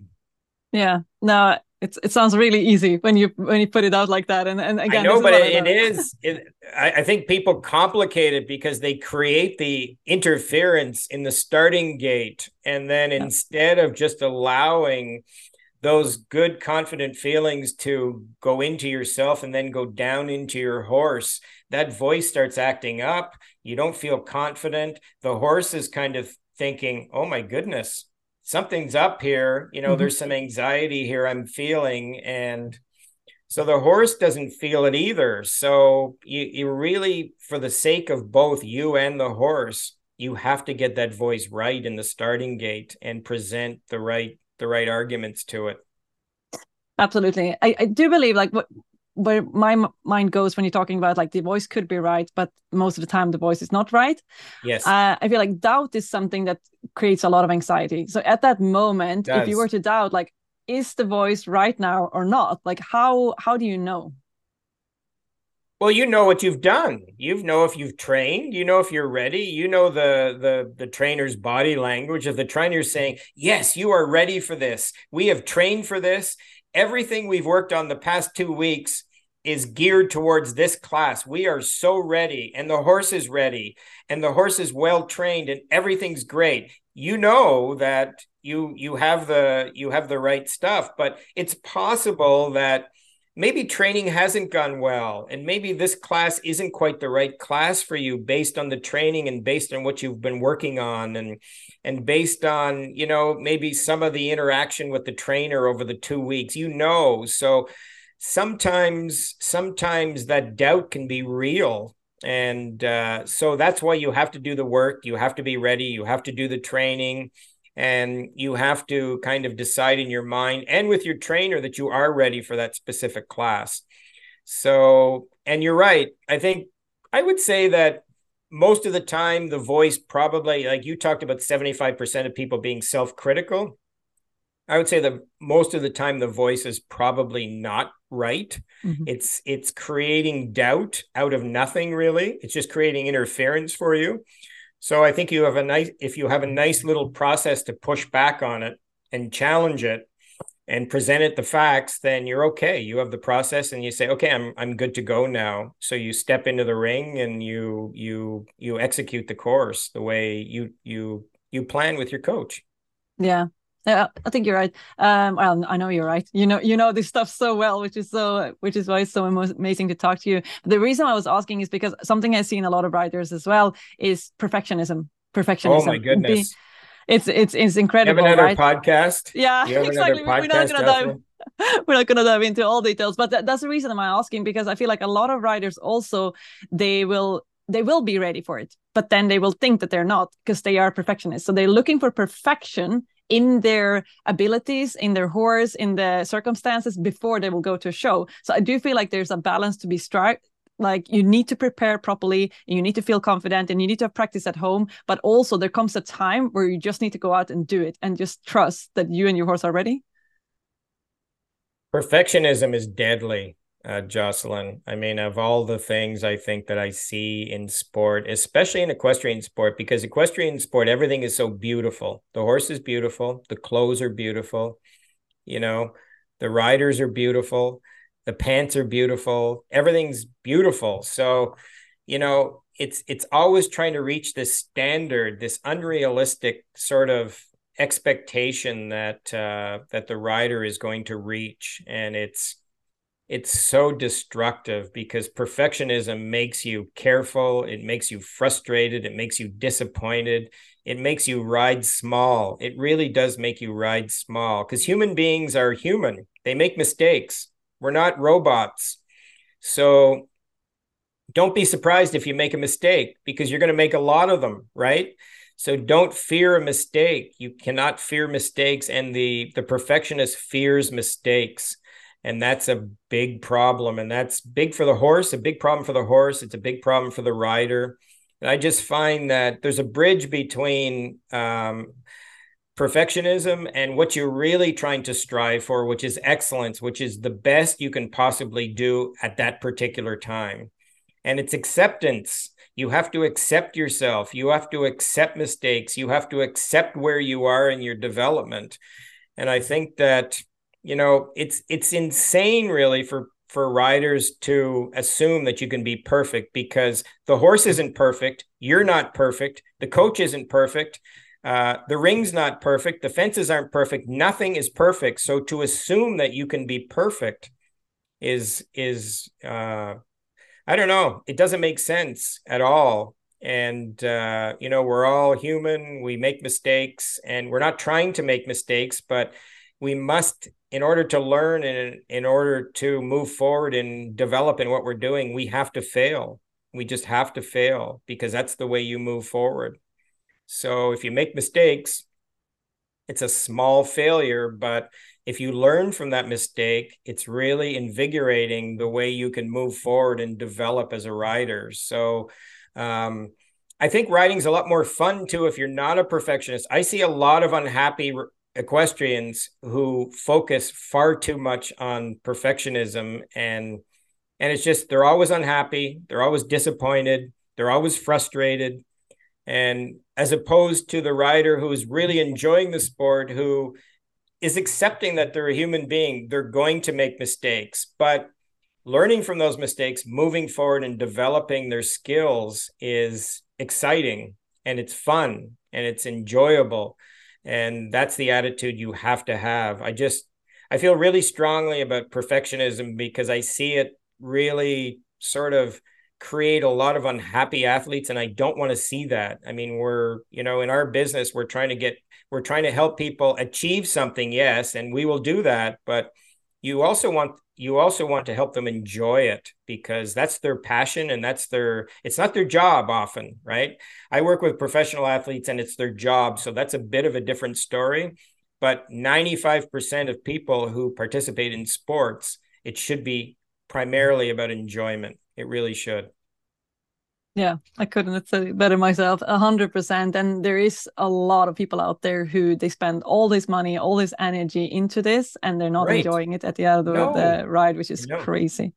Yeah. No, it's it sounds really easy when you when you put it out like that. And and again, I know, but it, it is. It, I, I think people complicate it because they create the interference in the starting gate, and then yeah. instead of just allowing those good confident feelings to go into yourself and then go down into your horse. That voice starts acting up. You don't feel confident. The horse is kind of thinking oh my goodness something's up here. You know mm-hmm. there's some anxiety here i'm feeling. And so the horse doesn't feel it either. So you, you really for the sake of both you and the horse you have to get that voice right in the starting gate and present the right the right arguments to it absolutely i, I do believe like what where my mind goes when you're talking about like the voice could be right, but most of the time the voice is not right. Yes. Uh, I feel like doubt is something that creates a lot of anxiety. So at that moment, if you were to doubt, like, is the voice right now or not? Like, how how do you know? Well, you know what you've done. You know if you've trained. You know if you're ready. You know the the the trainer's body language. If the trainer's saying, "Yes, you are ready for this. We have trained for this," everything we've worked on the past two weeks is geared towards this class. We are so ready, and the horse is ready, and the horse is well trained, and everything's great. You know that you you have the you have the right stuff, but it's possible that maybe training hasn't gone well and maybe this class isn't quite the right class for you based on the training and based on what you've been working on and and based on you know maybe some of the interaction with the trainer over the 2 weeks you know. So sometimes sometimes that doubt can be real. And uh, so that's why you have to do the work you have to be ready you have to do the training and you have to kind of decide in your mind and with your trainer that you are ready for that specific class. So and you're right. I think i would say that most of the time the voice probably like you talked about 75% of people being self-critical. I would say that most of the time the voice is probably not right. Mm-hmm. it's it's creating doubt out of nothing really. It's just creating interference for you so I think you have a nice if you have a nice little process to push back on it and challenge it and present it the facts, then you're okay. You have the process and you say, okay, I'm I'm good to go now. So you step into the ring and you you you execute the course the way you you you plan with your coach. Yeah. Yeah, I think you're right. Um, well, I know you're right. You know, you know this stuff so well, which is so, which is why it's so amazing to talk to you. But the reason I was asking is because something I've seen a lot of writers as well is perfectionism. Perfectionism. Oh my goodness! it's it's it's incredible. You have another right? podcast. Yeah, exactly. Podcast, we're not gonna dive. We're not gonna dive into all details, but that, that's the reason I'm asking because I feel like a lot of writers also they will they will be ready for it, but then they will think that they're not because they are perfectionists. So they're looking for perfection in their abilities, in their horse, in the circumstances before they will go to a show. So I do feel like there's a balance to be struck. Like you need to prepare properly, and you need to feel confident, and you need to have practice at home. But also, there comes a time where you just need to go out and do it, and just trust that you and your horse are ready. Perfectionism is deadly uh, Jocelin. I mean, of all the things I think that I see in sport, especially in equestrian sport, because equestrian sport, everything is so beautiful. The horse is beautiful, the clothes are beautiful, you know, the riders are beautiful, the pants are beautiful, everything's beautiful. So, you know, it's it's always trying to reach this standard, this unrealistic sort of expectation that uh, that the rider is going to reach, and it's it's so destructive because perfectionism makes you careful, it makes you frustrated, it makes you disappointed, it makes you ride small. It really does make you ride small because human beings are human. They make mistakes. We're not robots. So don't be surprised if you make a mistake because you're going to make a lot of them, right? So don't fear a mistake. You cannot fear mistakes and the the perfectionist fears mistakes and that's a big problem and that's big for the horse a big problem for the horse it's a big problem for the rider. And i just find that there's a bridge between um, perfectionism and what you're really trying to strive for which is excellence which is the best you can possibly do at that particular time. And it's acceptance. You have to accept yourself. You have to accept mistakes. You have to accept where you are in your development. And i think that you know it's it's insane really for for riders to assume that you can be perfect because the horse isn't perfect you're not perfect the coach isn't perfect uh, the ring's not perfect the fences aren't perfect nothing is perfect. So to assume that you can be perfect is is uh, i don't know. It doesn't make sense at all. And uh, you know we're all human. We make mistakes and we're not trying to make mistakes but we must in order to learn and in order to move forward and develop in what we're doing, we have to fail. We just have to fail because that's the way you move forward. So if you make mistakes, it's a small failure, but if you learn from that mistake, it's really invigorating the way you can move forward and develop as a writer So, um, I think riding's a lot more fun too if you're not a perfectionist. I see a lot of unhappy equestrians who focus far too much on perfectionism and and it's just they're always unhappy they're always disappointed they're always frustrated. And as opposed to the rider who is really enjoying the sport who is accepting that they're a human being they're going to make mistakes. But learning from those mistakes moving forward and developing their skills is exciting and it's fun and it's enjoyable and that's the attitude you have to have. I just i feel really strongly about perfectionism because i see it really sort of create a lot of unhappy athletes and i don't want to see that. I mean we're you know in our business we're trying to get we're trying to help people achieve something yes and we will do that but you also want you also want to help them enjoy it because that's their passion and that's their it's not their job often right? I work with professional athletes and it's their job so that's a bit of a different story but 95% of people who participate in sports it should be primarily about enjoyment. It really should yeah, I couldn't have said it better myself. A hundred percent. And there is a lot of people out there who they spend all this money, all this energy into this, and they're not right. enjoying it at the end of the, no. ride, which is crazy.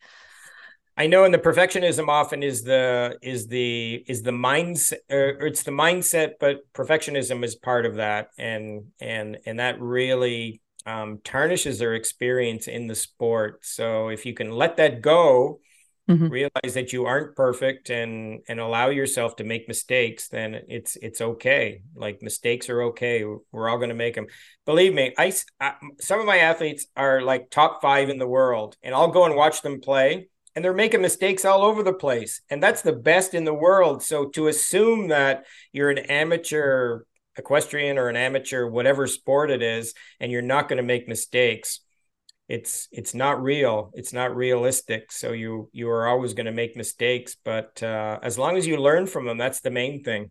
I know, and the perfectionism often is the is the is the mindset, or it's the mindset, but perfectionism is part of that, and and and that really um, tarnishes their experience in the sport. So if you can let that go mm-hmm. realize that you aren't perfect and and allow yourself to make mistakes then it's it's okay. Like mistakes are okay. We're all going to make them believe me I, I some of my athletes are like top 5 in the world and I'll go and watch them play and they're making mistakes all over the place and that's the best in the world. So to assume that you're an amateur equestrian or an amateur whatever sport it is and you're not going to make mistakes it's it's not real it's not realistic so you you are always going to make mistakes but uh, as long as you learn from them that's the main thing.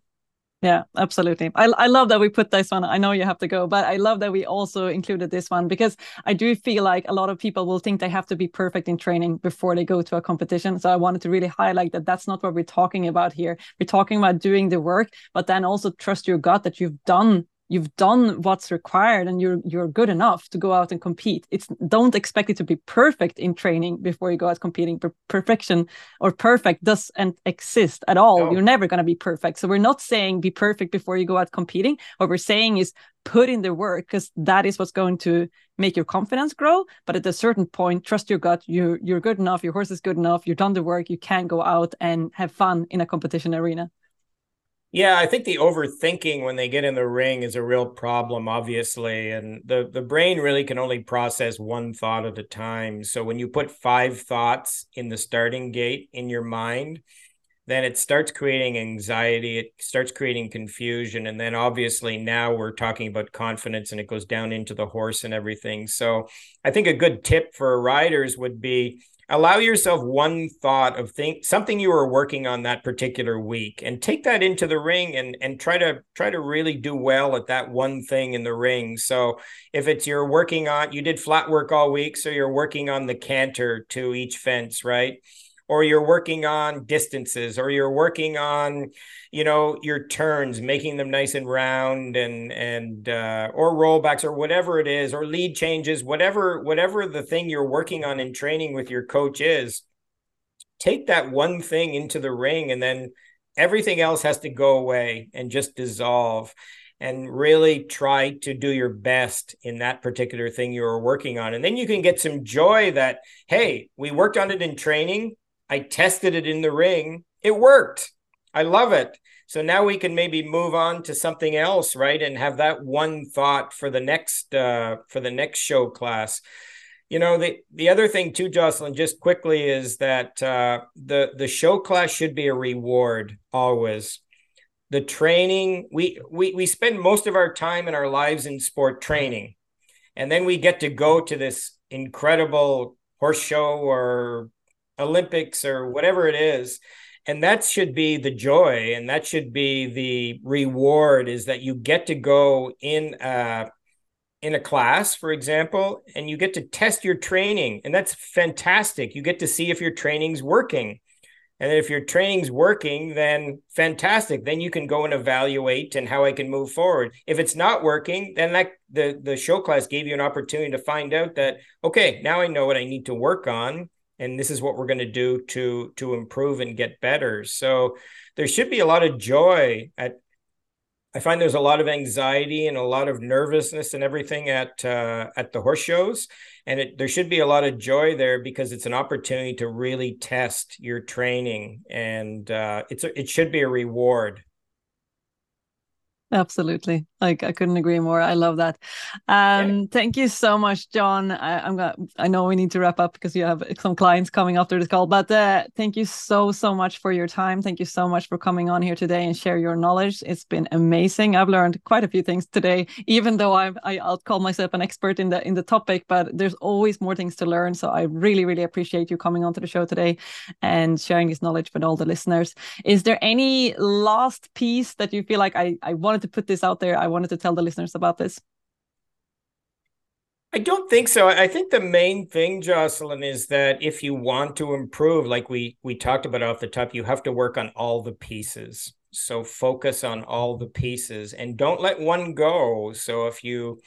Yeah absolutely. I, I love that we put this one i know you have to go but i love that we also included this one because i do feel like a lot of people will think they have to be perfect in training before they go to a competition so i wanted to really highlight that that's not what we're talking about here. We're talking about doing the work but then also trust your gut that you've done you've done what's required and you're you're good enough to go out and compete. It's don't expect it to be perfect in training before you go out competing. Per perfection or perfect doesn't exist at all. No. you're never going to be perfect. So we're not saying be perfect before you go out competing. What we're saying is put in the work because that is what's going to make your confidence grow. But at a certain point trust your gut. You you're good enough. Your horse is good enough. You've done the work. You can go out and have fun in a competition arena Yeah, I think the overthinking when they get in the ring is a real problem, obviously. And the, the brain really can only process one thought at a time. So when you put five thoughts in the starting gate in your mind, then it starts creating anxiety, it starts creating confusion. And then obviously now we're talking about confidence and it goes down into the horse and everything. So I think a good tip for riders would be allow yourself one thought of think something you were working on that particular week and take that into the ring and and try to try to really do well at that one thing in the ring. So if it's you're working on you did flat work all week so you're working on the canter to each fence right or you're working on distances or you're working on you know your turns making them nice and round and and uh, or rollbacks or whatever it is or lead changes whatever whatever the thing you're working on in training with your coach is take that one thing into the ring and then everything else has to go away and just dissolve and really try to do your best in that particular thing you are working on. And then you can get some joy that hey we worked on it in training I tested it in the ring. It worked. I love it. So now we can maybe move on to something else, right? And have that one thought for the next uh, for the next show class. You know, the the other thing too, Jocelin, just quickly is that uh, the the show class should be a reward always. The training we we we spend most of our time in our lives in sport training, and then we get to go to this incredible horse show or Olympics or whatever it is. And that should be the joy and that should be the reward is that you get to go in a, in a class, for example, and you get to test your training. And that's fantastic. You get to see if your training's working. And if your training's working, then fantastic. Then you can go and evaluate and how I can move forward. If it's not working, then that the the show class gave you an opportunity to find out that okay, now I know what I need to work on and this is what we're going to do to to improve and get better. So there should be a lot of joy at i find there's a lot of anxiety and a lot of nervousness and everything at uh, at the horse shows. And it, there should be a lot of joy there because it's an opportunity to really test your training and uh, it's a, it should be a reward. Absolutely. Like I couldn't agree more. I love that. Um, yeah. thank you so much, John. I, am gonna I know we need to wrap up because you have some clients coming after this call, but uh, thank you so, so much for your time. Thank you so much for coming on here today and share your knowledge. It's been amazing. I've learned quite a few things today, even though I'm I, I'll call myself an expert in the in the topic, but there's always more things to learn. So I really, really appreciate you coming onto the show today and sharing this knowledge with all the listeners. Is there any last piece that you feel like I, I wanted to put this out there. I wanted to tell the listeners about this. I don't think so. I think the main thing, Jocelin, is that if you want to improve, like we we talked about off the top, you have to work on all the pieces. So focus on all the pieces and don't let one go. So if you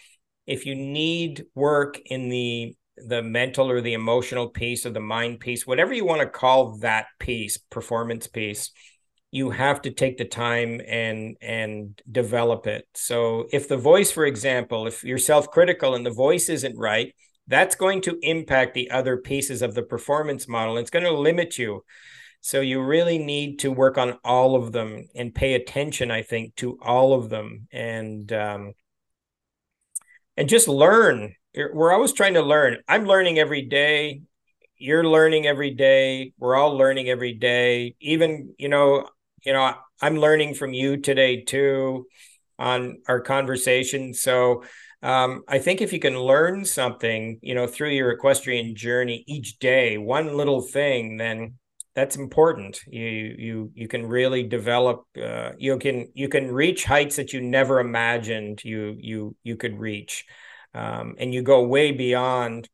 if you need work in the the mental or the emotional piece or the mind piece, whatever you want to call that piece, performance piece, you have to take the time and and develop it. So if the voice for example if you're self-critical and the voice isn't right that's going to impact the other pieces of the performance model. It's going to limit you. So you really need to work on all of them and pay attention i think to all of them. And um, and just learn. We're always trying to learn. I'm learning every day. You're learning every day. We're all learning every day. Even you know you know, I'm learning from you today too on our conversation. So um, I think if you can learn something, you know, through your equestrian journey each day, one little thing, then that's important. You you you can really develop. Uh, you can you can reach heights that you never imagined you you you could reach, um, and you go way beyond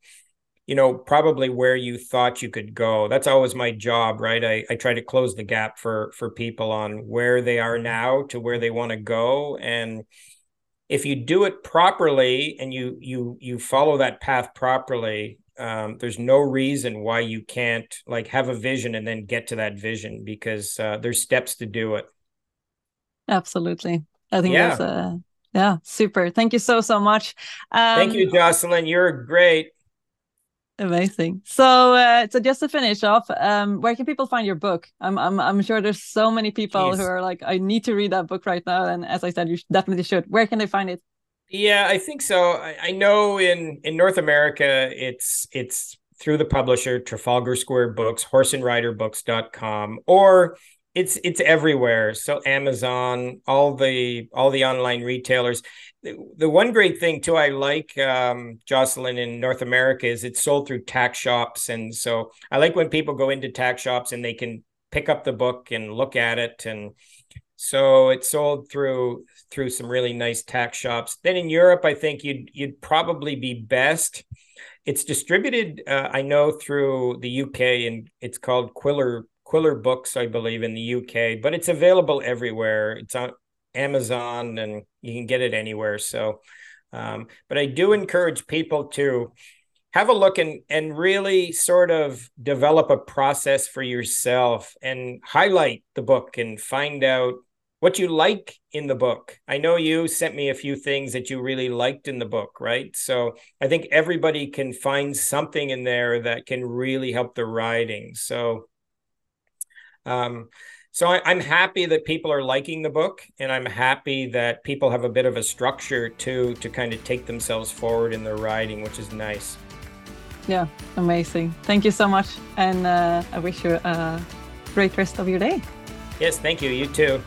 you know probably where you thought you could go. That's always my job right? I, I try to close the gap for for people on where they are mm-hmm. now to where they want to go. And if you do it properly and you you you follow that path properly um, there's no reason why you can't like have a vision and then get to that vision because uh, there's steps to do it. Absolutely. I think yeah. that's uh yeah super. Thank you so so much. Um, thank you Jocelin. You're great Amazing. So, uh, so just to finish off, um, where can people find your book? I'm, I'm, I'm sure there's so many people who are like, I need to read that book right now. And as I said, you definitely should. Where can they find it? Yeah, I think so. I, I know in in North America, it's it's through the publisher Trafalgar Square Books, horseandriderbooks.com, or it's it's everywhere. So Amazon, all the all the online retailers. The, one great thing too, I like um, Jocelin in North America is it's sold through tack shops, and so I like when people go into tack shops and they can pick up the book and look at it, and so it's sold through through some really nice tack shops. Then in Europe, I think you'd you'd probably be best. It's distributed, uh, I know, through the UK, and it's called Quiller Quiller Books, I believe, in the UK, but it's available everywhere. It's on Amazon and you can get it anywhere. So, um, but I do encourage people to have a look and and really sort of develop a process for yourself and highlight the book and find out what you like in the book. I know you sent me a few things that you really liked in the book, right? So I think everybody can find something in there that can really help the riding. So um, so I, am happy that people are liking the book, and I'm happy that people have a bit of a structure to to kind of take themselves forward in their riding, which is nice. Yeah, amazing. Thank you so much, and uh, I wish you a great rest of your day. Yes, thank you. You too.